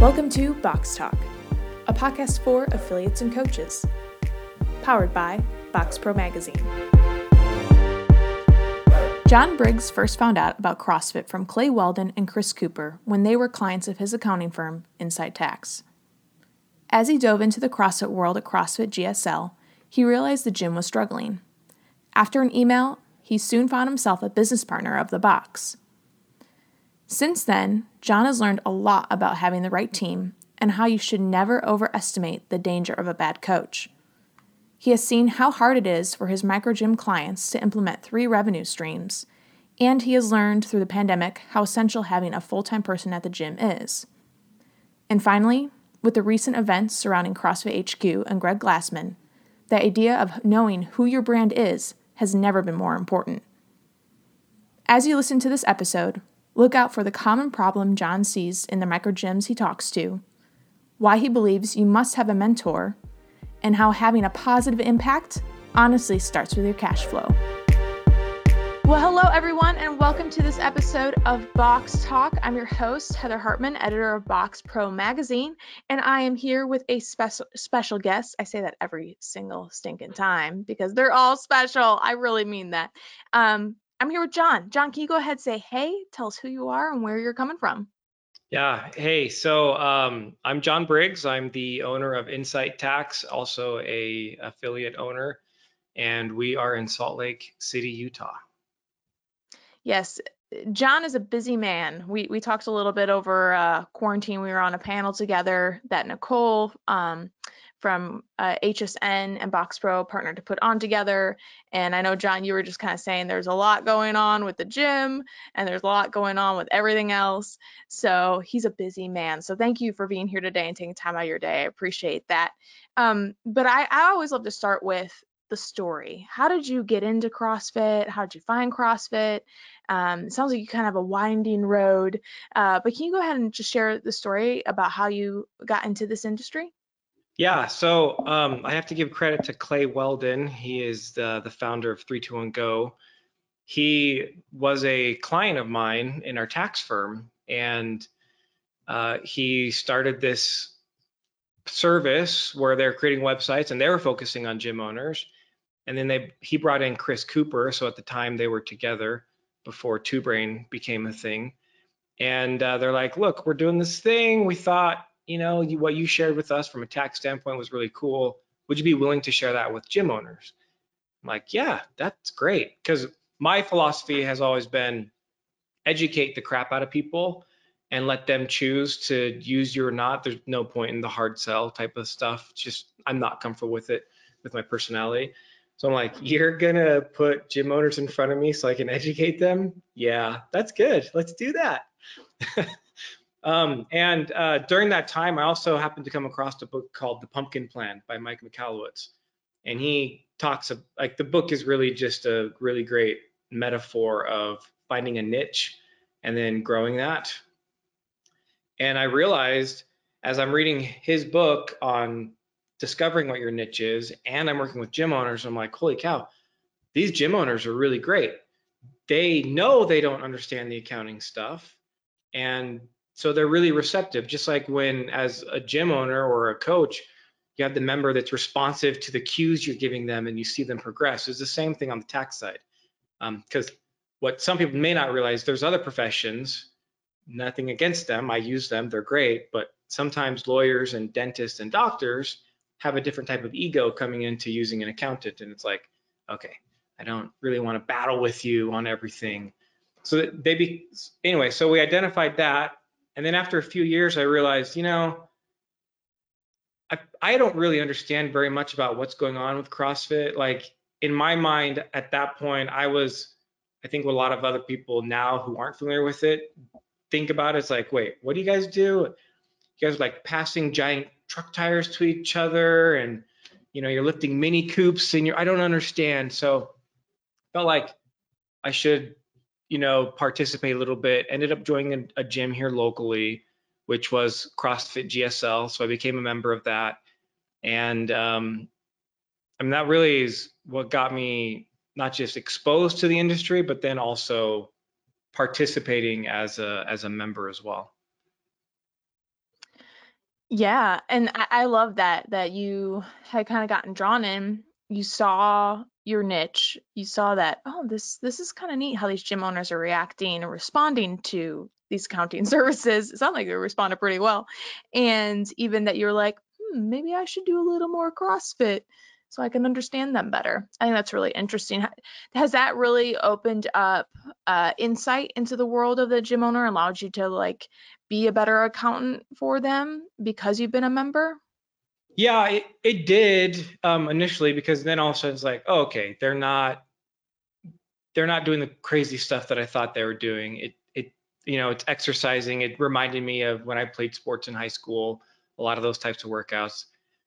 Welcome to Box Talk, a podcast for affiliates and coaches, powered by Box Pro Magazine. John Briggs first found out about CrossFit from Clay Weldon and Chris Cooper when they were clients of his accounting firm, Incite Tax. As he dove into the CrossFit world at CrossFit GSL, he realized the gym was struggling. After an email, he soon found himself a business partner of the box. Since then, John has learned a lot about having the right team and how you should never overestimate the danger of a bad coach. He has seen how hard it is for his micro gym clients to implement three revenue streams, and he has learned through the pandemic how essential having a full time person at the gym is. And finally, with the recent events surrounding CrossFit HQ and Greg Glassman, the idea of knowing who your brand is has never been more important. As you listen to this episode, Look out for the common problem John sees in the micro gyms he talks to, why he believes you must have a mentor, and how having a positive impact honestly starts with your cash flow. Well, hello everyone, and welcome to this episode of Box Talk. I'm your host, Heather Hartman, editor of Box Pro Magazine, and I am here with a special special guest. I say that every single stinking time because they're all special. I really mean that. Um, I'm here with John. John, can you go ahead and say hey, tell us who you are and where you're coming from? Yeah. Hey, so um, I'm John Briggs. I'm the owner of Incite Tax, also a affiliate owner, and we are in Salt Lake City, Utah. Yes, John is a busy man. We we talked a little bit over uh, quarantine. We were on a panel together that Nicole um, from uh, HSN and Box Pro partnered to put on together. And I know, John, you were just kind of saying there's a lot going on with the gym and there's a lot going on with everything else. So he's a busy man. So thank you for being here today and taking time out of your day. I appreciate that. Um, but I, I always love to start with the story. How did you get into CrossFit? How did you find CrossFit? Um, it sounds like you kind of have a winding road, uh, but can you go ahead and just share the story about how you got into this industry? Yeah, so um, I have to give credit to Clay Weldon. He is the, the founder of 321 Go. He was a client of mine in our tax firm, and uh, he started this service where they're creating websites and they were focusing on gym owners. And then they he brought in Chris Cooper. So at the time they were together before Two Brain became a thing. And uh, they're like, look, we're doing this thing. We thought you know, you, what you shared with us from a tax standpoint was really cool. Would you be willing to share that with gym owners? I'm like, yeah, that's great. Because my philosophy has always been educate the crap out of people and let them choose to use you or not. There's no point in the hard sell type of stuff. Just I'm not comfortable with it with my personality. So I'm like, you're gonna put gym owners in front of me so I can educate them? Yeah, that's good. Let's do that. Um, and uh, during that time, I also happened to come across a book called The Pumpkin Plan by Mike Michalowicz. And he talks of like the book is really just a really great metaphor of finding a niche and then growing that. And I realized as I'm reading his book on discovering what your niche is, and I'm working with gym owners, I'm like, holy cow, these gym owners are really great. They know they don't understand the accounting stuff and so they're really receptive, just like when, as a gym owner or a coach, you have the member that's responsive to the cues you're giving them and you see them progress. It's the same thing on the tax side. Because um, what some people may not realize, there's other professions, nothing against them, I use them, they're great, but sometimes lawyers and dentists and doctors have a different type of ego coming into using an accountant. And it's like, okay, I don't really want to battle with you on everything. So they be anyway, so we identified that and then after a few years, I realized, you know, I, I don't really understand very much about what's going on with CrossFit. Like in my mind at that point, I was, I think what a lot of other people now who aren't familiar with it think about it's like, wait, what do you guys do? You guys are like passing giant truck tires to each other and you know, you're lifting mini coops and you're, I don't understand. So felt like I should you know, participate a little bit. Ended up joining a, a gym here locally, which was CrossFit GSL. So I became a member of that, and um, I mean that really is what got me not just exposed to the industry, but then also participating as a as a member as well. Yeah, and I, I love that that you had kind of gotten drawn in. You saw your niche. You saw that, oh, this this is kind of neat how these gym owners are reacting and responding to these accounting services. It sounds like they responded pretty well. And even that you're like, hmm, maybe I should do a little more CrossFit so I can understand them better. I think that's really interesting. Has that really opened up uh, insight into the world of the gym owner, allowed you to like be a better accountant for them because you've been a member? Yeah, it, it did um, initially because then all of a sudden it's like, oh, okay, they're not they're not doing the crazy stuff that I thought they were doing. It it you know it's exercising. It reminded me of when I played sports in high school, a lot of those types of workouts,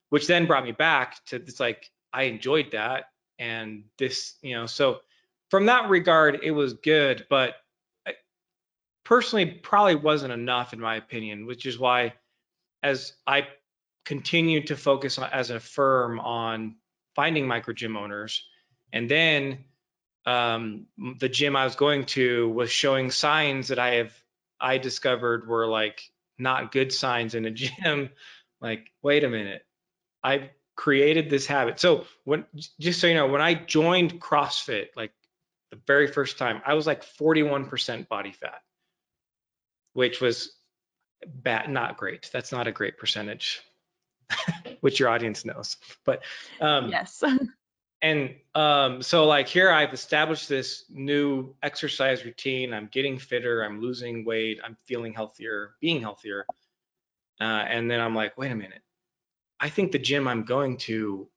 which then brought me back to it's like I enjoyed that and this you know so from that regard it was good, but I, personally probably wasn't enough in my opinion, which is why as I continued to focus on, as a firm on finding micro gym owners. And then um, the gym I was going to was showing signs that I have I discovered were like not good signs in a gym. like, wait a minute, I've created this habit. So when just so you know, when I joined CrossFit, like the very first time, I was like 41% body fat, which was bad, not great. That's not a great percentage. which your audience knows. But um, yes. and um, so like here I've established this new exercise routine. I'm getting fitter. I'm losing weight. I'm feeling healthier, being healthier. Uh, and then I'm like, wait a minute. I think the gym I'm going to,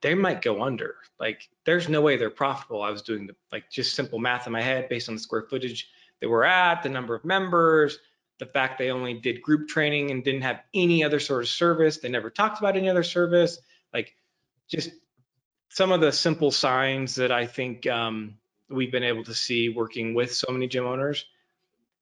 they might go under. Like, there's no way they're profitable. I was doing the like just simple math in my head based on the square footage that we're at, the number of members, the fact they only did group training and didn't have any other sort of service. They never talked about any other service. Like just some of the simple signs that I think um, we've been able to see working with so many gym owners.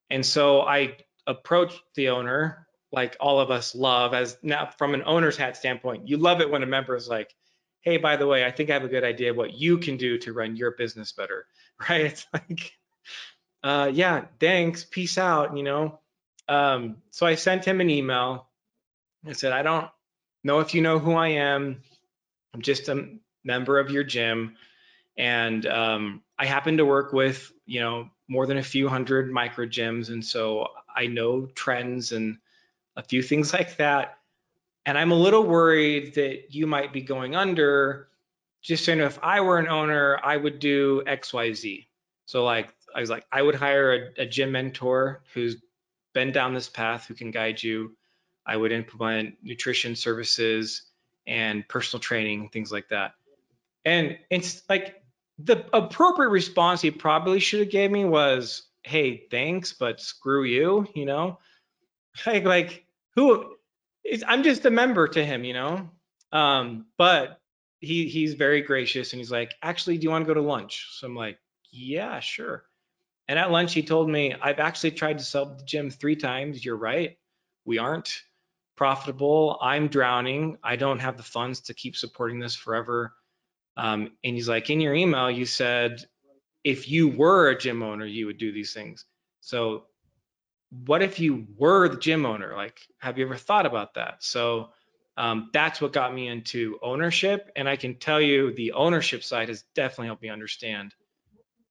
And so I approached the owner like all of us love as now from an owner's hat standpoint, you love it when a member is like, hey, by the way, I think I have a good idea what you can do to run your business better, right? It's like, uh, yeah, thanks, peace out, you know. Um, so I sent him an email. I said, I don't know if you know who I am. I'm just a member of your gym. And um, I happen to work with, you know, more than a few hundred micro gyms. And so I know trends and a few things like that. And I'm a little worried that you might be going under. Just know, if I were an owner, I would do XYZ. So like I was like, I would hire a, a gym mentor who's been down this path who can guide you. I would implement nutrition services and personal training, things like that. And it's like the appropriate response he probably should have gave me was, "Hey, thanks, but screw you," you know? Like like who is I'm just a member to him, you know? Um, but he he's very gracious and he's like, "Actually, do you want to go to lunch?" So I'm like, "Yeah, sure." And at lunch, he told me, I've actually tried to sell the gym three times. You're right. We aren't profitable. I'm drowning. I don't have the funds to keep supporting this forever. Um, and he's like, in your email, you said if you were a gym owner, you would do these things. So what if you were the gym owner? Like, have you ever thought about that? So um, that's what got me into ownership. And I can tell you the ownership side has definitely helped me understand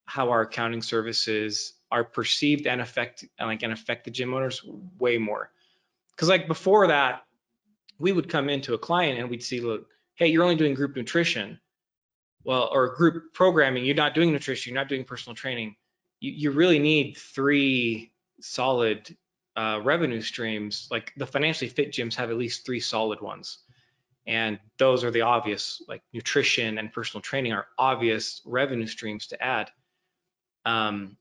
how our accounting services are perceived and affect like and affect the gym owners way more. Because like before that, we would come into a client and we'd see, look, hey, you're only doing group nutrition, well, or group programming. You're not doing nutrition. You're not doing personal training. You, you really need three solid uh, revenue streams. Like the financially fit gyms have at least three solid ones. And those are the obvious, like nutrition and personal training are obvious revenue streams to add um,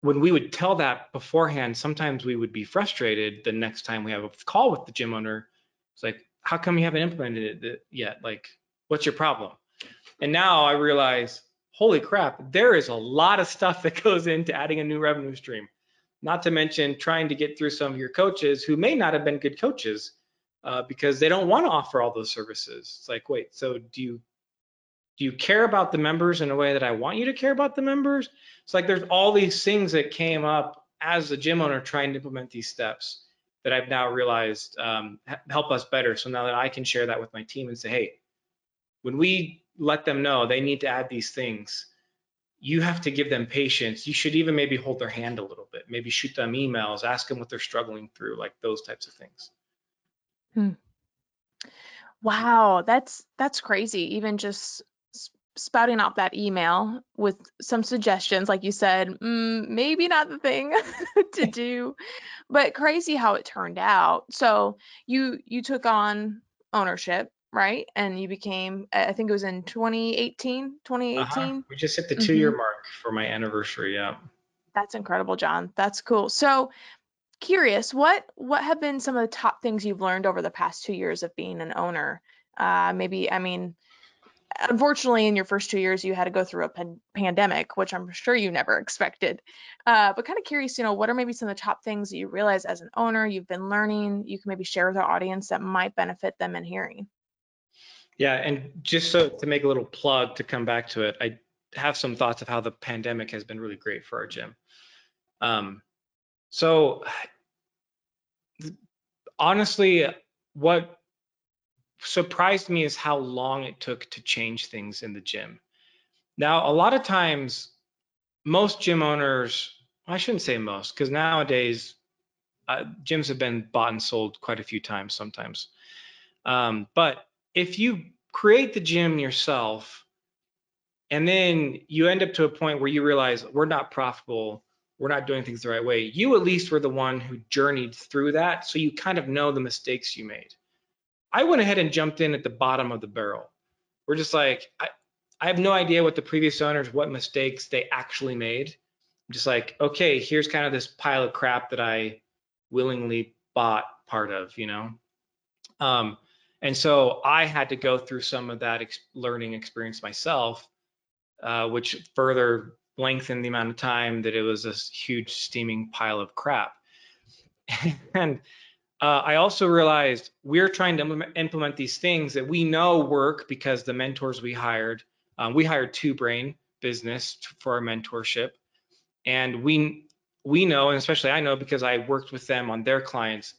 when we would tell that beforehand, sometimes we would be frustrated the next time we have a call with the gym owner. It's like, how come you haven't implemented it yet? Like, what's your problem? And now I realize, holy crap, there is a lot of stuff that goes into adding a new revenue stream. Not to mention trying to get through some of your coaches who may not have been good coaches uh, because they don't want to offer all those services. It's like, wait, so do you do you care about the members in a way that I want you to care about the members? It's like there's all these things that came up as a gym owner trying to implement these steps. that I've now realized um, help us better. So now that I can share that with my team and say, hey, when we let them know they need to add these things, you have to give them patience. You should even maybe hold their hand a little bit, maybe shoot them emails, ask them what they're struggling through, like those types of things. Hmm. Wow, that's that's crazy. Even just spouting out that email with some suggestions, like you said, mm, maybe not the thing to do, but crazy how it turned out. So you you took on ownership, right? And you became, I think it was in 2018, 2018. Uh-huh. We just hit the two year mm-hmm. mark for my anniversary. Yeah. That's incredible, John. That's cool. So curious, what what have been some of the top things you've learned over the past two years of being an owner? Uh, maybe, I mean, unfortunately in your first two years you had to go through a pan- pandemic which i'm sure you never expected. Uh, but kind of curious you know what are maybe some of the top things that you realize as an owner you've been learning you can maybe share with our audience that might benefit them in hearing? Yeah and just so to make a little plug to come back to it i have some thoughts of how the pandemic has been really great for our gym. Um, so honestly what surprised me is how long it took to change things in the gym. Now, a lot of times, most gym owners, I shouldn't say most, because nowadays uh, gyms have been bought and sold quite a few times sometimes. Um, but if you create the gym yourself, and then you end up to a point where you realize we're not profitable, we're not doing things the right way, you at least were the one who journeyed through that. So you kind of know the mistakes you made. I went ahead and jumped in at the bottom of the barrel. We're just like, I, I have no idea what the previous owners, what mistakes they actually made. I'm just like, okay, here's kind of this pile of crap that I willingly bought part of, you know? Um, and so I had to go through some of that ex- learning experience myself, uh, which further lengthened the amount of time that it was this huge steaming pile of crap. and uh, I also realized we're trying to implement these things that we know work because the mentors we hired, um, we hired Two Brain Business for our mentorship, and we we know, and especially I know because I worked with them on their clients.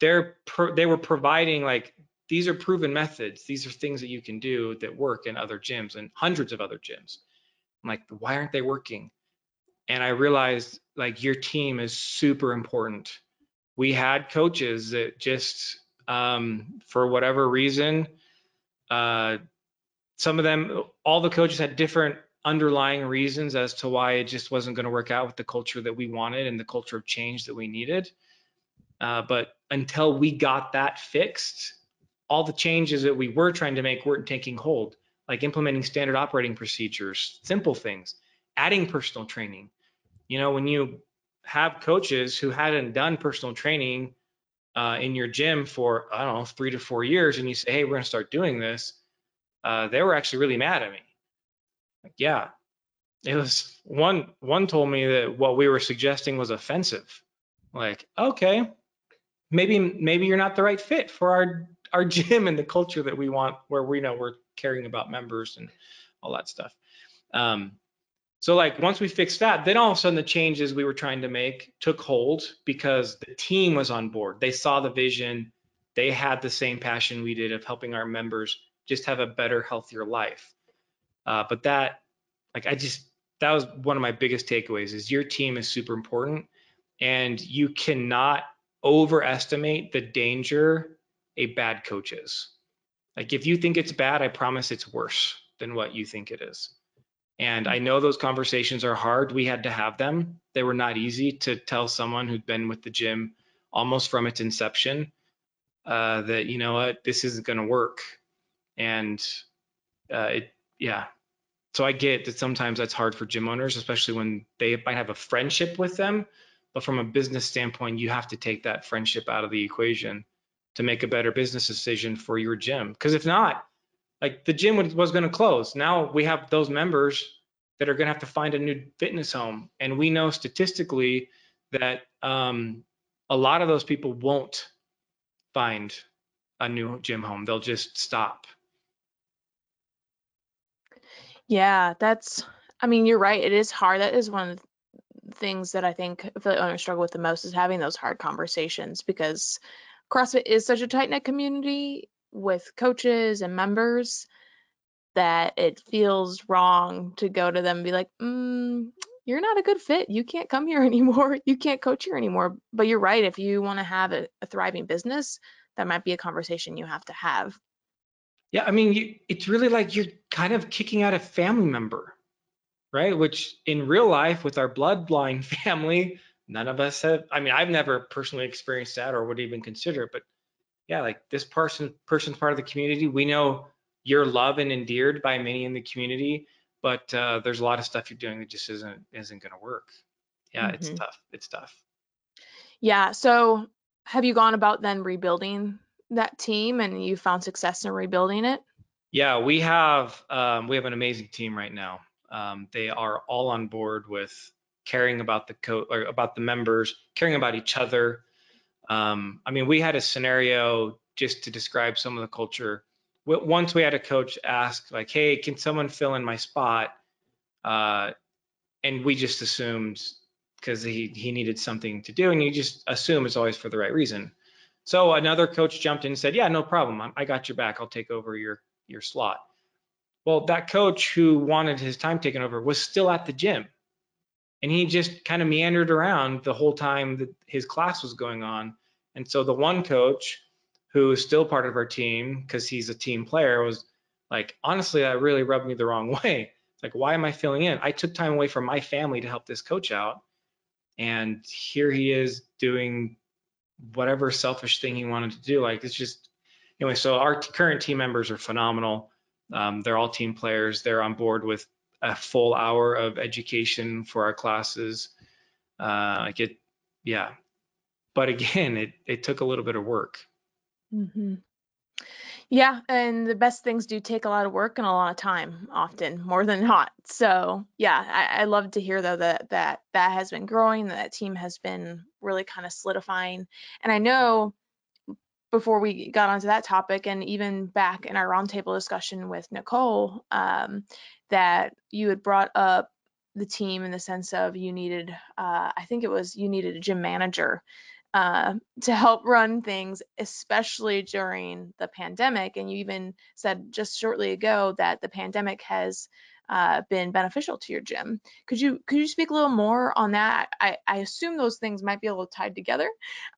They're pro- they were providing like these are proven methods. These are things that you can do that work in other gyms and hundreds of other gyms. I'm like, why aren't they working? And I realized like your team is super important we had coaches that just um, for whatever reason uh, some of them all the coaches had different underlying reasons as to why it just wasn't going to work out with the culture that we wanted and the culture of change that we needed. Uh, but until we got that fixed all the changes that we were trying to make weren't taking hold like implementing standard operating procedures simple things adding personal training. You know when you have coaches who hadn't done personal training uh, in your gym for I don't know three to four years, and you say, "Hey, we're going to start doing this," uh, they were actually really mad at me. Like, yeah, it was one. One told me that what we were suggesting was offensive. Like, okay, maybe maybe you're not the right fit for our our gym and the culture that we want, where we know we're caring about members and all that stuff. Um, so like once we fixed that, then all of a sudden the changes we were trying to make took hold because the team was on board. They saw the vision. They had the same passion we did of helping our members just have a better, healthier life. Uh, but that, like, I just that was one of my biggest takeaways is your team is super important, and you cannot overestimate the danger a bad coach is. Like if you think it's bad, I promise it's worse than what you think it is. And I know those conversations are hard. We had to have them. They were not easy to tell someone who'd been with the gym almost from its inception uh, that, you know what, this isn't going to work. And uh, it, yeah. So I get that sometimes that's hard for gym owners, especially when they might have a friendship with them. But from a business standpoint, you have to take that friendship out of the equation to make a better business decision for your gym. Because if not, like the gym was going to close. Now we have those members that are going to have to find a new fitness home, and we know statistically that um, a lot of those people won't find a new gym home. They'll just stop. Yeah, that's. I mean, you're right. It is hard. That is one of the things that I think affiliate owners struggle with the most is having those hard conversations because CrossFit is such a tight knit community with coaches and members that it feels wrong to go to them and be like, mm, you're not a good fit. You can't come here anymore. You can't coach here anymore. But you're right. If you want to have a, a, thriving business, that might be a conversation you have to have. Yeah, I mean, you, it's really like you're kind of kicking out a family member, right? Which in real life, with our bloodline family, none of us have. I mean, I've never personally experienced that or would even consider it. But yeah, like this person, person's part of the community. We know you're loved and endeared by many in the community but uh, there's a lot of stuff you're doing that just isn't isn't going to work. Yeah, mm-hmm. it's tough. It's tough. Yeah. So have you gone about then rebuilding that team, and you found success in rebuilding it? Yeah, we have um, we have an amazing team right now. Um, they are all on board with caring about the co or about the members, caring about each other. Um, I mean, we had a scenario just to describe some of the culture once we had a coach ask like, "Hey, can someone fill in my spot?" Uh, and we just assumed because he he needed something to do, and you just assume it's always for the right reason. So another coach jumped in and said, "Yeah, no problem. I got your back. I'll take over your your slot." Well, that coach who wanted his time taken over was still at the gym, and he just kind of meandered around the whole time that his class was going on. And so the one coach who is still part of our team because he's a team player, was like, honestly, that really rubbed me the wrong way. Like, why am I filling in? I took time away from my family to help this coach out. And here he is doing whatever selfish thing he wanted to do. Like, it's just, anyway, so our current team members are phenomenal. Um, they're all team players. They're on board with a full hour of education for our classes. Uh, like it, yeah. But again, it, it took a little bit of work. hmm Yeah, and the best things do take a lot of work and a lot of time, often more than not. So yeah, I, I love to hear though that that that has been growing, that that team has been really kind of solidifying. And I know before we got onto that topic, and even back in our roundtable discussion with Nicole, um, that you had brought up the team in the sense of you needed, uh, I think it was you needed a gym manager uh, to help run things, especially during the pandemic. And you even said just shortly ago that the pandemic has uh, been beneficial to your gym. Could you could you speak a little more on that? I, I assume those things might be a little tied together,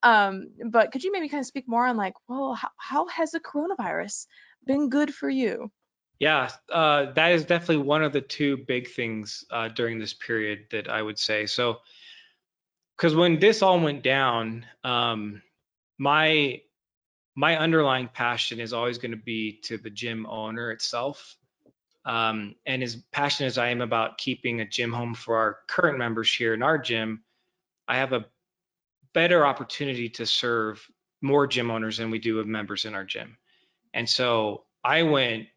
um, but could you maybe kind of speak more on like, well, how, how has the coronavirus been good for you? Yeah, uh, that is definitely one of the two big things uh, during this period that I would say. So because when this all went down, um, my my underlying passion is always going to be to the gym owner itself. Um, and as passionate as I am about keeping a gym home for our current members here in our gym, I have a better opportunity to serve more gym owners than we do of members in our gym. And so I went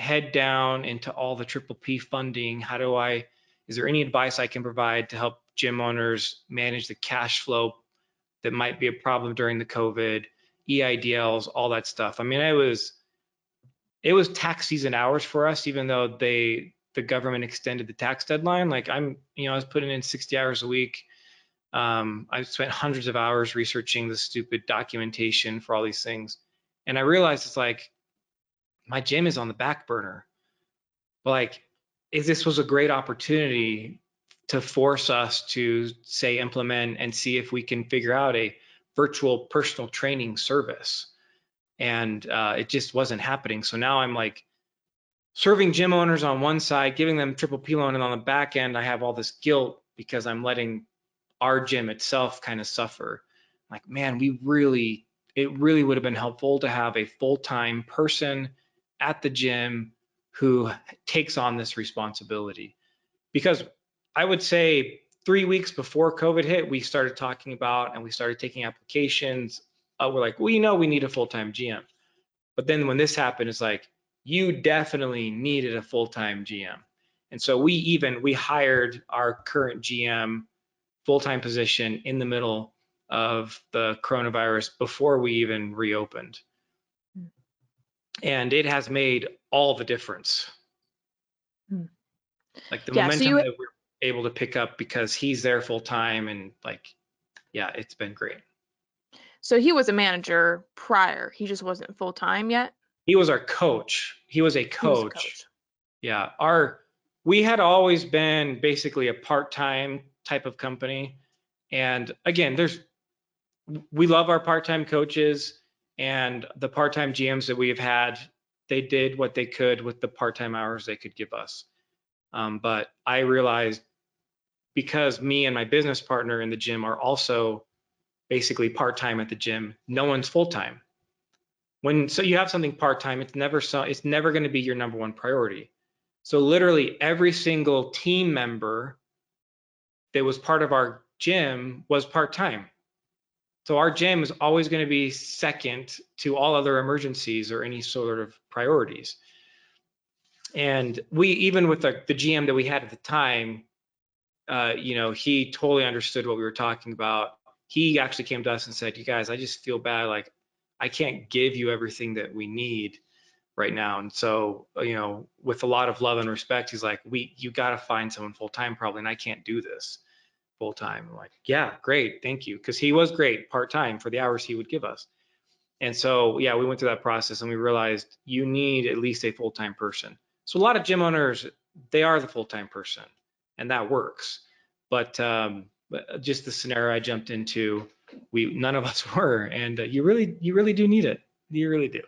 head down into all the triple P funding. How do I, is there any advice I can provide to help gym owners manage the cash flow that might be a problem during the COVID, EIDLs, all that stuff. I mean, it was it was tax season hours for us, even though they the government extended the tax deadline. Like I'm, you know, I was putting in 60 hours a week. Um, I spent hundreds of hours researching the stupid documentation for all these things, and I realized it's like my gym is on the back burner. But like, this was a great opportunity to force us to say implement and see if we can figure out a virtual personal training service. And uh, it just wasn't happening. So now i'm like serving gym owners on one side giving them triple p loan and on the back end i have all this guilt because i'm letting our gym itself kind of suffer. Like man we really it really would have been helpful to have a full-time person at the gym who takes on this responsibility because I would say three weeks before COVID hit, we started talking about and we started taking applications. Uh, we're like, well, you know, we need a full time GM. But then when this happened, it's like, you definitely needed a full time GM. And so we even we hired our current GM full time position in the middle of the coronavirus before we even reopened. And it has made all the difference. Hmm. Like the yeah, momentum so you, that we're able to pick up because he's there full time and like, yeah, it's been great. So he was a manager prior. He just wasn't full time yet. He was our coach. He was a coach. Was a coach. Yeah, our we had always been basically a part-time type of company. And again, there's we love our part-time coaches and the part-time GMs that we have had, they did what they could with the part-time hours they could give us. Um, but I realized because me and my business partner in the gym are also basically part-time at the gym, no one's full-time. When so you have something part-time, it's never so it's never going to be your number one priority. So literally every single team member that was part of our gym was part-time. So our gym is always going to be second to all other emergencies or any sort of priorities. And we, even with the, the GM that we had at the time, uh, you know, he totally understood what we were talking about. He actually came to us and said, "You guys, I just feel bad. Like, I can't give you everything that we need right now." And so, you know, with a lot of love and respect, he's like, "We, you got to find someone full time, probably, and I can't do this." Full time. I'm like, yeah, great, thank you, because he was great part time for the hours he would give us. And so, yeah, we went through that process and we realized you need at least a full time person. So a lot of gym owners, they are the full time person, and that works. But, um, but just the scenario I jumped into, we none of us were, and uh, you really, you really do need it. You really do.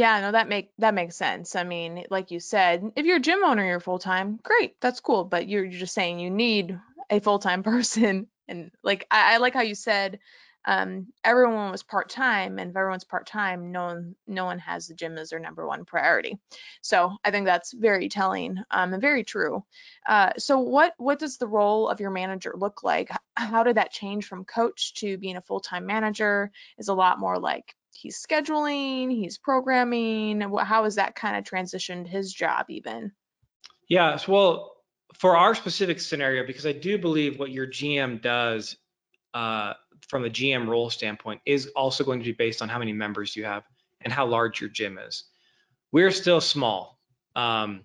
Yeah, no, that make that makes sense. I mean, like you said, if you're a gym owner, you're full time, great, that's cool. But you're, just saying you need a full time person, and like I, I like how you said, um, everyone was part time, and if everyone's part time, no one no one has the gym as their number one priority. So I think that's very telling um, and very true. Uh, so what what does the role of your manager look like? How did that change from coach to being a full time manager? Is a lot more like he's scheduling, he's programming. How has that kind of transitioned his job even? Yeah, so, well, for our specific scenario, because I do believe what your GM does uh, from the GM role standpoint is also going to be based on how many members you have and how large your gym is. We're still small. Um,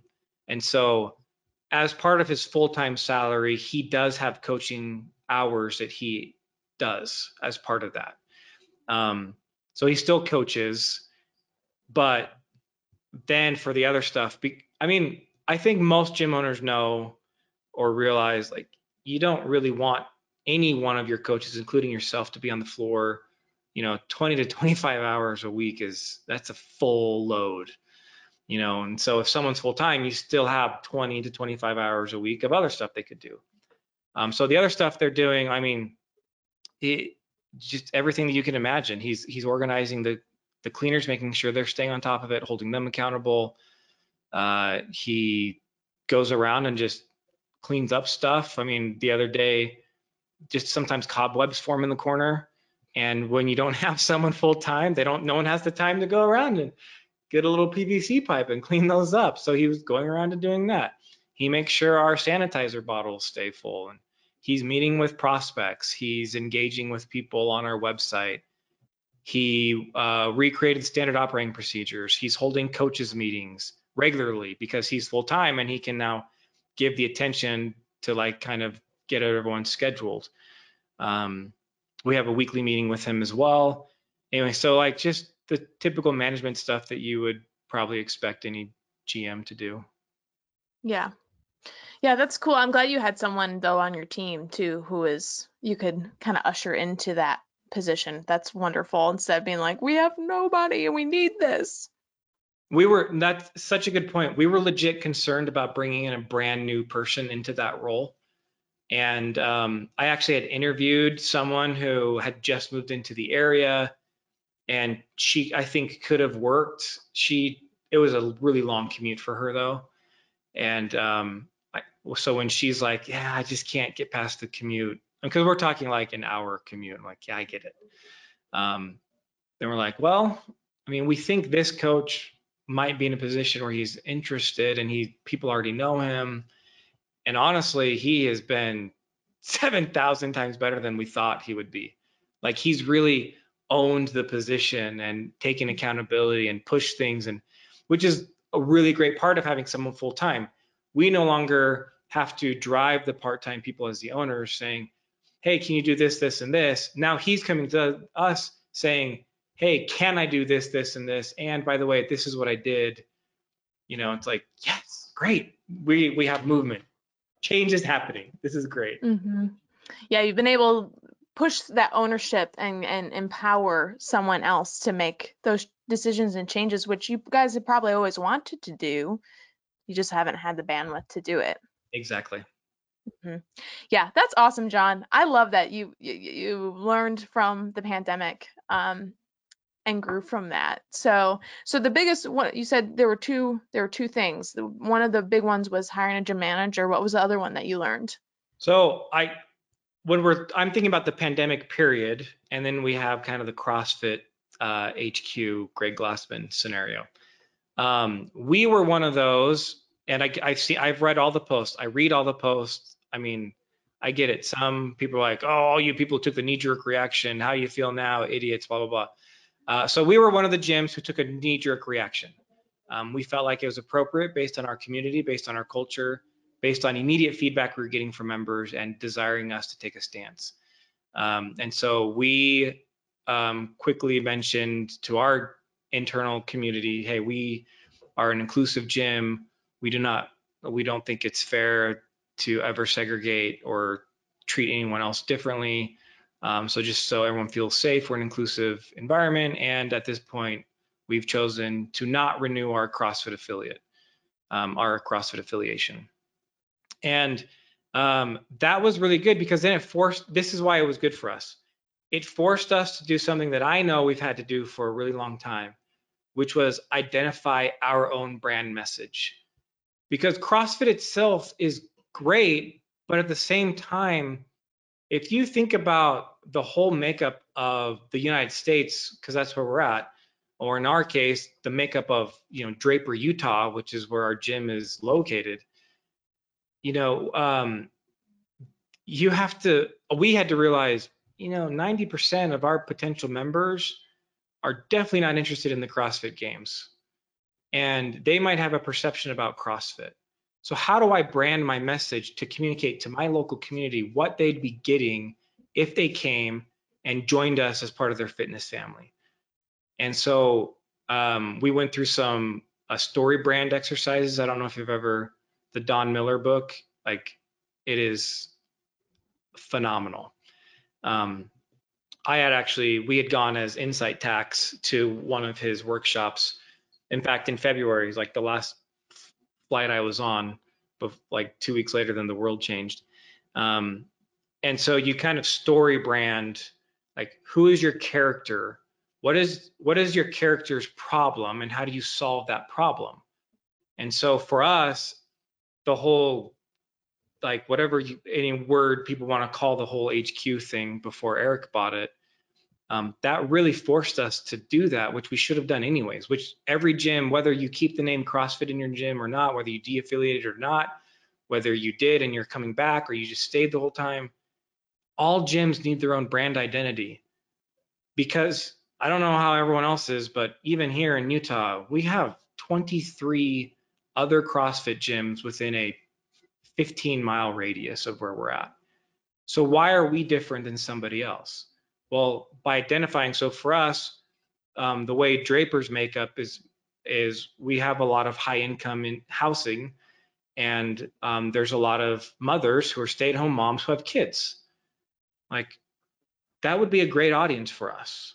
and so, as part of his full time salary, he does have coaching hours that he does as part of that. Um, so he still coaches, but then for the other stuff, I mean, I think most gym owners know or realize like you don't really want any one of your coaches, including yourself, to be on the floor. You know, 20 to 25 hours a week is that's a full load. You know, and so if someone's full time, you still have 20 to 25 hours a week of other stuff they could do. Um, so the other stuff they're doing, I mean, it, just everything that you can imagine. He's he's organizing the the cleaners, making sure they're staying on top of it, holding them accountable. Uh, he goes around and just cleans up stuff. I mean, the other day, just sometimes cobwebs form in the corner, and when you don't have someone full time, they don't. No one has the time to go around and get a little PVC pipe and clean those up. So he was going around and doing that. He makes sure our sanitizer bottles stay full and he's meeting with prospects. He's engaging with people on our website. He uh, recreated standard operating procedures. He's holding coaches meetings regularly because he's full time and he can now give the attention to like kind of get everyone scheduled. Um, we have a weekly meeting with him as well. Anyway so like just the typical management stuff that you would probably expect any gm to do. Yeah yeah, that's cool. I'm glad you had someone though on your team too who is you could kind of usher into that position. That's wonderful instead of being like, we have nobody and we need this. We were that's such a good point. We were legit concerned about bringing in a brand new person into that role. And um, I actually had interviewed someone who had just moved into the area and she I think could have worked. She it was a really long commute for her though. And um, so when she's like, yeah, I just can't get past the commute, because we're talking like an hour commute. I'm like, yeah, I get it. Um, then we're like, well, I mean, we think this coach might be in a position where he's interested and he people already know him. And honestly, he has been 7,000 times better than we thought he would be. Like he's really owned the position and taken accountability and pushed things and which is a really great part of having someone full time. We no longer have to drive the part-time people as the owners saying, hey, can you do this, this, and this? Now he's coming to us saying, hey, can I do this, this, and this? And by the way, this is what I did. You know, it's like, yes, great. We we have movement. Change is happening. This is great. Mm-hmm. Yeah, you've been able push that ownership and and empower someone else to make those decisions and changes, which you guys have probably always wanted to do. You just haven't had the bandwidth to do it. Exactly. Mm-hmm. Yeah, that's awesome, John. I love that you you, you learned from the pandemic um, and grew from that. So so the biggest one you said there were two there were two things. The, one of the big ones was hiring a gym manager. What was the other one that you learned? So I when we're I'm thinking about the pandemic period, and then we have kind of the CrossFit uh, HQ Greg Glassman scenario. Um, we were one of those, and I, I see I've read all the posts. I read all the posts. I mean, I get it. Some people are like, oh, all you people took the knee-jerk reaction. How you feel now, idiots, blah blah blah. Uh, so we were one of the gyms who took a knee-jerk reaction. Um, we felt like it was appropriate based on our community, based on our culture, based on immediate feedback we were getting from members and desiring us to take a stance. Um, and so we um, quickly mentioned to our internal community, hey, we are an inclusive gym. We do not, we don't think it's fair to ever segregate or treat anyone else differently. Um, so just so everyone feels safe, we're an inclusive environment. And at this point, we've chosen to not renew our CrossFit affiliate, um, our CrossFit affiliation. And um, that was really good because then it forced, this is why it was good for us. It forced us to do something that I know we've had to do for a really long time, which was identify our own brand message. Because CrossFit itself is great, but at the same time, if you think about the whole makeup of the United States, because that's where we're at, or in our case, the makeup of you know Draper, Utah, which is where our gym is located, you know, um, you have to. We had to realize, you know, 90% of our potential members are definitely not interested in the CrossFit Games, and they might have a perception about CrossFit. So how do I brand my message to communicate to my local community what they'd be getting if they came and joined us as part of their fitness family? And so um, we went through some uh, story brand exercises. I don't know if you've ever the Don Miller book. Like it is phenomenal. Um, I had actually we had gone as Incite Tax to one of his workshops. In fact, in February, like the last flight I was on, like two weeks later, then the world changed. Um, and so you kind of story brand, like who is your character? What is what is your character's problem, and how do you solve that problem? And so for us, the whole like whatever you, any word people want to call the whole HQ thing before Eric bought it, um, that really forced us to do that, which we should have done anyways. Which every gym, whether you keep the name CrossFit in your gym or not, whether you de-affiliated or not, whether you did and you're coming back or you just stayed the whole time, all gyms need their own brand identity. Because I don't know how everyone else is, but even here in Utah, we have 23 other CrossFit gyms within a 15 mile radius of where we're at. So why are we different than somebody else? Well, by identifying, so for us, um, the way Draper's makeup is is we have a lot of high income in housing, and um, there's a lot of mothers who are stay at home moms who have kids. Like that would be a great audience for us.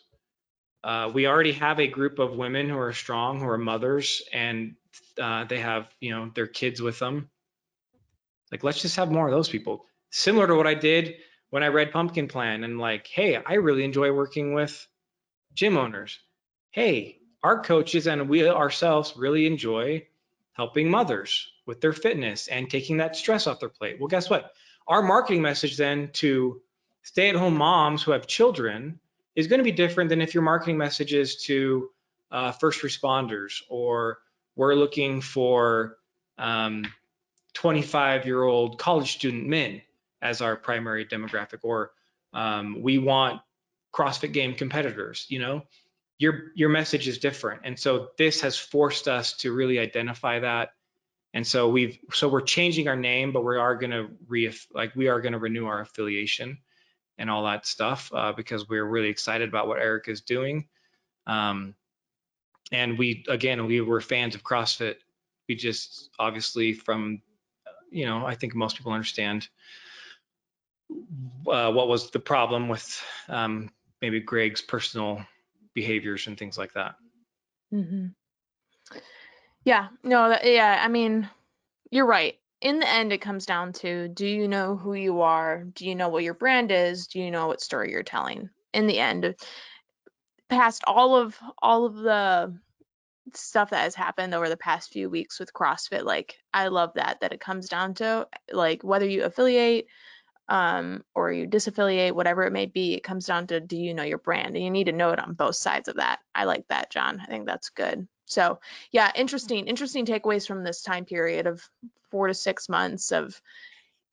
Uh, we already have a group of women who are strong, who are mothers, and uh, they have you know their kids with them. Like let's just have more of those people. Similar to what I did when I read Pumpkin Plan and like, hey, I really enjoy working with gym owners. Hey, our coaches and we ourselves really enjoy helping mothers with their fitness and taking that stress off their plate. Well, guess what? Our marketing message then to stay at home moms who have children is going to be different than if your marketing message is to uh, first responders or we're looking for um, 25 year old college student men as our primary demographic, or um, we want CrossFit game competitors. You know, your your message is different, and so this has forced us to really identify that And so we've so we're changing our name, but we are going to re like we are to renew our affiliation and all that stuff uh, because we're really excited about what Eric is doing. Um, and we again we were fans of CrossFit. We just obviously from you know I think most people understand uh, what was the problem with um, maybe Greg's personal behaviors and things like that. Mm-hmm. Yeah, no, that, yeah, I mean, you're right. In the end, it comes down to do you know who you are? Do you know what your brand is? Do you know what story you're telling? In the end, past all of all of the stuff that has happened over the past few weeks with CrossFit, like I love that that it comes down to like whether you affiliate um, or you disaffiliate, whatever it may be, it comes down to do you know your brand? And you need to know it on both sides of that. I like that, John. I think that's good. So, yeah, interesting, interesting takeaways from this time period of four to six months of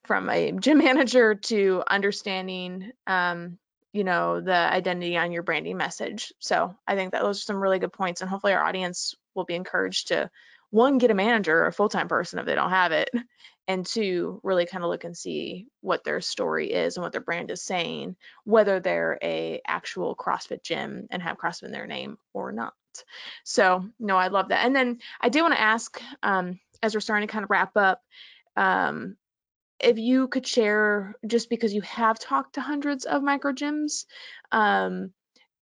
from a gym manager to understanding, um, you know, the identity on your branding message. So, I think that those are some really good points, and hopefully, our audience will be encouraged to one, get a manager or a full time person if they don't have it, and two, really kind of look and see what their story is and what their brand is saying, whether they're a actual CrossFit gym and have CrossFit in their name or not. So no, I love that. And then I do want to ask, um, as we're starting to kind of wrap up, um, if you could share, just because you have talked to hundreds of micro gyms, um,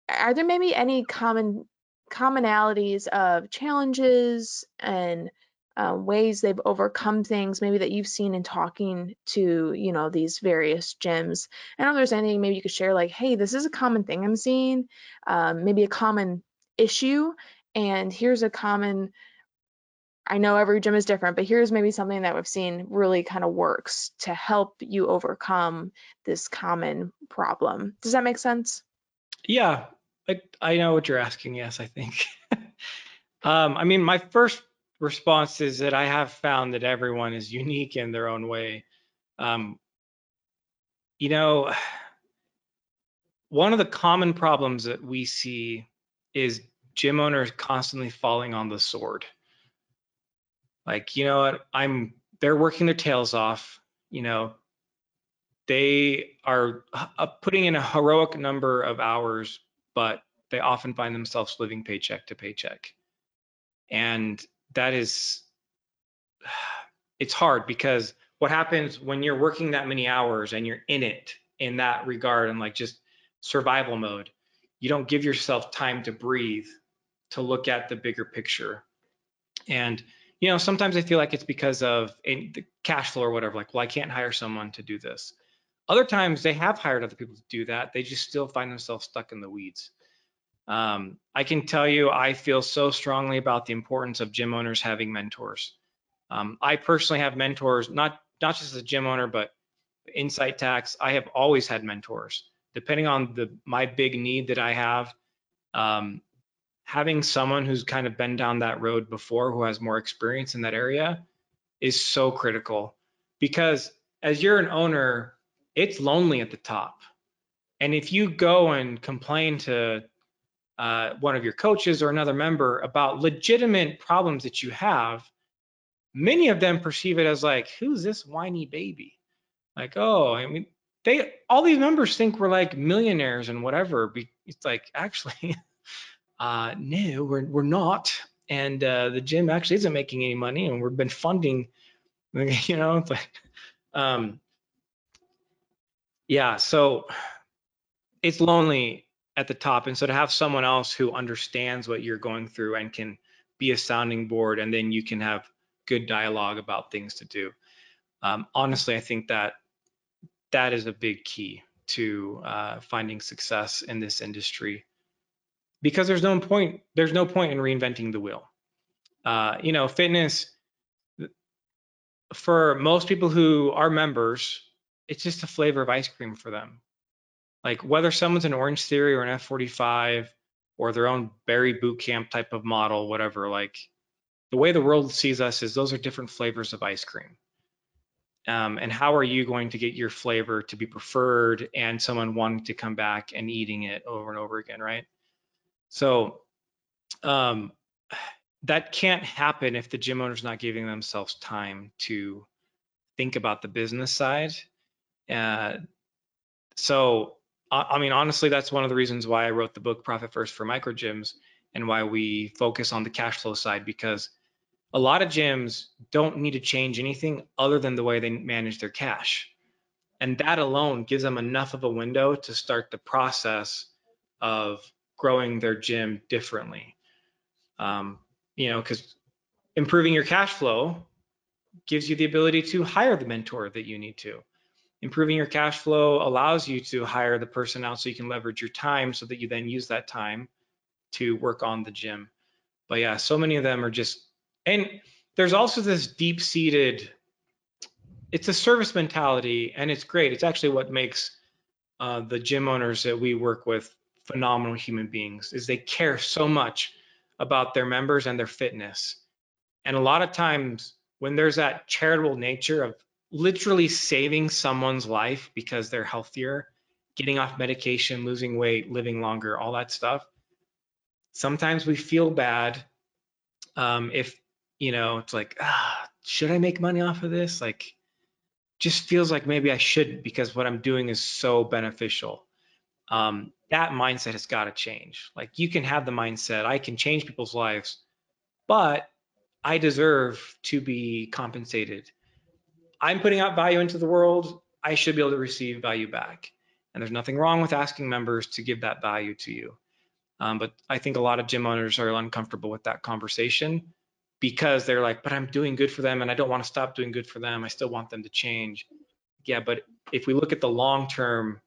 are there maybe any common commonalities of challenges and uh, ways they've overcome things maybe that you've seen in talking to you know these various gyms. I don't know if there's anything maybe you could share like hey this is a common thing i'm seeing um, maybe a common issue and here's a common i know every gym is different but here's maybe something that we've seen really kind of works to help you overcome this common problem. Does that make sense? Yeah i, I know what you're asking yes i think um, i mean my first response is that I have found that everyone is unique in their own way. Um, you know, one of the common problems that we see is gym owners constantly falling on the sword. Like, you know what, I'm they're working their tails off, you know, they are uh, putting in a heroic number of hours, but they often find themselves living paycheck to paycheck. And that is it's hard because what happens when you're working that many hours and you're in it in that regard and like just survival mode you don't give yourself time to breathe to look at the bigger picture and you know sometimes i feel like it's because of the cash flow or whatever like well i can't hire someone to do this other times they have hired other people to do that they just still find themselves stuck in the weeds um, I can tell you, I feel so strongly about the importance of gym owners having mentors. Um, I personally have mentors, not not just as a gym owner, but Incite Tax. I have always had mentors. Depending on the my big need that I have, um, having someone who's kind of been down that road before, who has more experience in that area, is so critical. Because as you're an owner, it's lonely at the top, and if you go and complain to uh, one of your coaches or another member about legitimate problems that you have, many of them perceive it as like, who's this whiny baby? Like, oh, I mean, they all these members think we're like millionaires and whatever. It's like actually, uh, no, we're we're not. And uh, the gym actually isn't making any money, and we've been funding. You know, it's like, um, yeah. So it's lonely at the top and so to have someone else who understands what you're going through and can be a sounding board and then you can have good dialogue about things to do um, honestly i think that that is a big key to uh, finding success in this industry because there's no point there's no point in reinventing the wheel uh, you know fitness for most people who are members it's just a flavor of ice cream for them like whether someone's an Orange Theory or an F45 or their own Barry Boot Camp type of model, whatever, like the way the world sees us is those are different flavors of ice cream. Um, and how are you going to get your flavor to be preferred and someone wanting to come back and eating it over and over again, right? So, um, that can't happen if the gym owner's not giving themselves time to think about the business side. Uh, so, I, I mean, honestly, that's one of the reasons why I wrote the book Profit First for Micro Gyms and why we focus on the cash flow side because a lot of gyms don't need to change anything other than the way they manage their cash. And that alone gives them enough of a window to start the process of growing their gym differently. Um, you know, because improving your cash flow gives you the ability to hire the mentor that you need to. Improving your cash flow allows you to hire the person out so you can leverage your time so that you then use that time to work on the gym. But yeah, so many of them are just, and there's also this deep seated, it's a service mentality and it's great. It's actually what makes uh, the gym owners that we work with phenomenal human beings is they care so much about their members and their fitness. And a lot of times when there's that charitable nature of literally saving someone's life because they're healthier, getting off medication, losing weight, living longer, all that stuff, sometimes we feel bad um, if, you know, it's like, ah, should I make money off of this? Like, just feels like maybe I shouldn't because what I'm doing is so beneficial. Um, that mindset has got to change. Like you can have the mindset, I can change people's lives, but I deserve to be compensated. I'm putting out value into the world. I should be able to receive value back. And there's nothing wrong with asking members to give that value to you. Um, but I think a lot of gym owners are uncomfortable with that conversation because they're like, but I'm doing good for them and I don't want to stop doing good for them. I still want them to change. Yeah, but if we look at the long term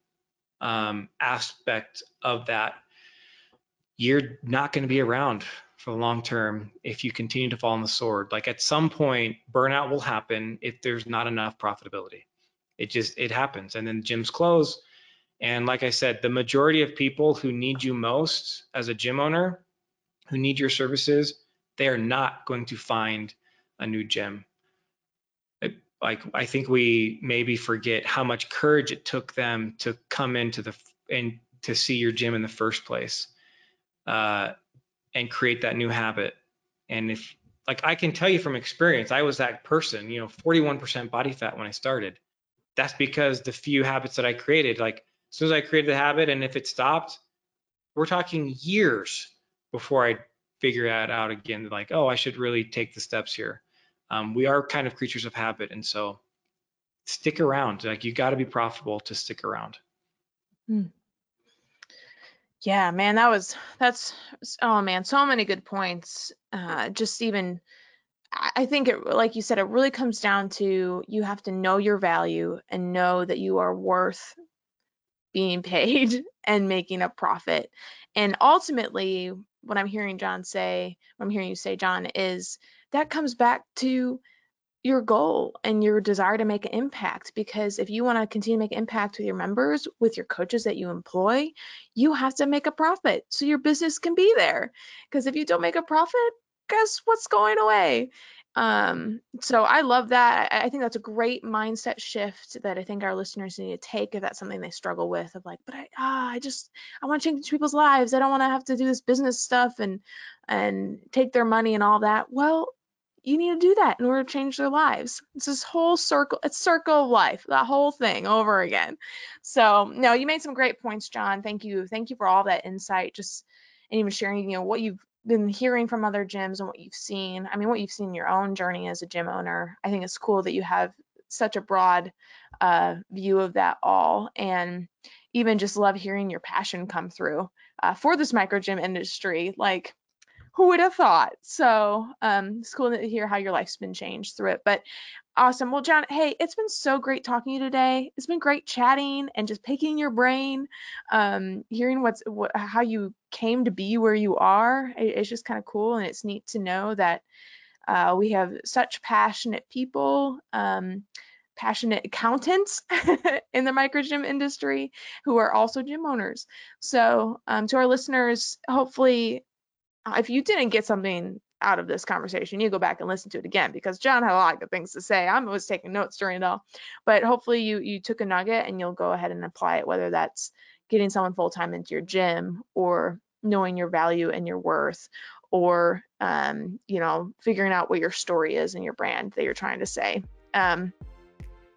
um, aspect of that, you're not going to be around for the long term if you continue to fall on the sword. Like at some point, burnout will happen if there's not enough profitability. It just it happens, and then gyms close. And like I said, the majority of people who need you most as a gym owner, who need your services, they are not going to find a new gym like I think we maybe forget how much courage it took them to come into the and to see your gym in the first place, uh, and create that new habit. And if like I can tell you from experience, I was that person. You know, 41% body fat when I started. That's because the few habits that I created, like as soon as I created the habit, and if it stopped, we're talking years before I figure that out again. Like, oh, I should really take the steps here um, we are kind of creatures of habit and so stick around like you got to be profitable to stick around hmm. Yeah man that was that's oh man so many good points uh, just even I think it, like you said, it really comes down to you have to know your value and know that you are worth being paid and making a profit. And ultimately, what I'm hearing John say, what I'm hearing you say, John, is that comes back to your goal and your desire to make an impact because if you want to continue to make impact with your members with your coaches that you employ you have to make a profit so your business can be there because if you don't make a profit guess what's going away um, so I love that. I, I think that's a great mindset shift that I think our listeners need to take if that's something they struggle with of like, but I ah, I just I want to change people's lives. I don't want to have to do this business stuff and and take their money and all that. Well, you need to do that in order to change their lives. It's this whole circle, it's circle of life, that whole thing over again. So no, you made some great points, John. Thank you. Thank you for all that insight. Just and even sharing, you know, what you've been hearing from other gyms and what you've seen. I mean, what you've seen in your own journey as a gym owner. I think it's cool that you have such a broad uh, view of that all. And even just love hearing your passion come through uh, for this micro gym industry. Like, who would have thought? So um, it's cool to hear how your life's been changed through it. But awesome. Well, John, hey, it's been so great talking to you today. It's been great chatting and just picking your brain, um, hearing what's what, how you came to be where you are. It, it's just kind of cool, and it's neat to know that uh, we have such passionate people. Um, passionate accountants in the micro gym industry who are also gym owners. So, um, to our listeners, hopefully if you didn't get something out of this conversation, you go back and listen to it again because John had a lot of good things to say. I was taking notes during it all, but hopefully you you took a nugget and you'll go ahead and apply it, whether that's getting someone full time into your gym or knowing your value and your worth or um, you know, figuring out what your story is and your brand that you're trying to say. Um,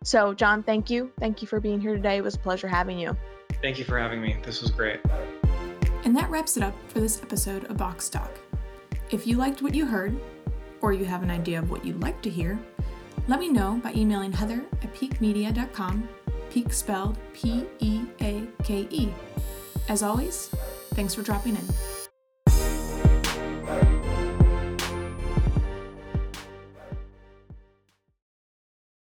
so, John, thank you. Thank you for being here today. It was a pleasure having you. Thank you for having me. This was great. And that wraps it up for this episode of Box Talk. If you liked what you heard, or you have an idea of what you'd like to hear, let me know by emailing heather at peakemedia.com, Peake spelled P E A K E. As always, thanks for dropping in.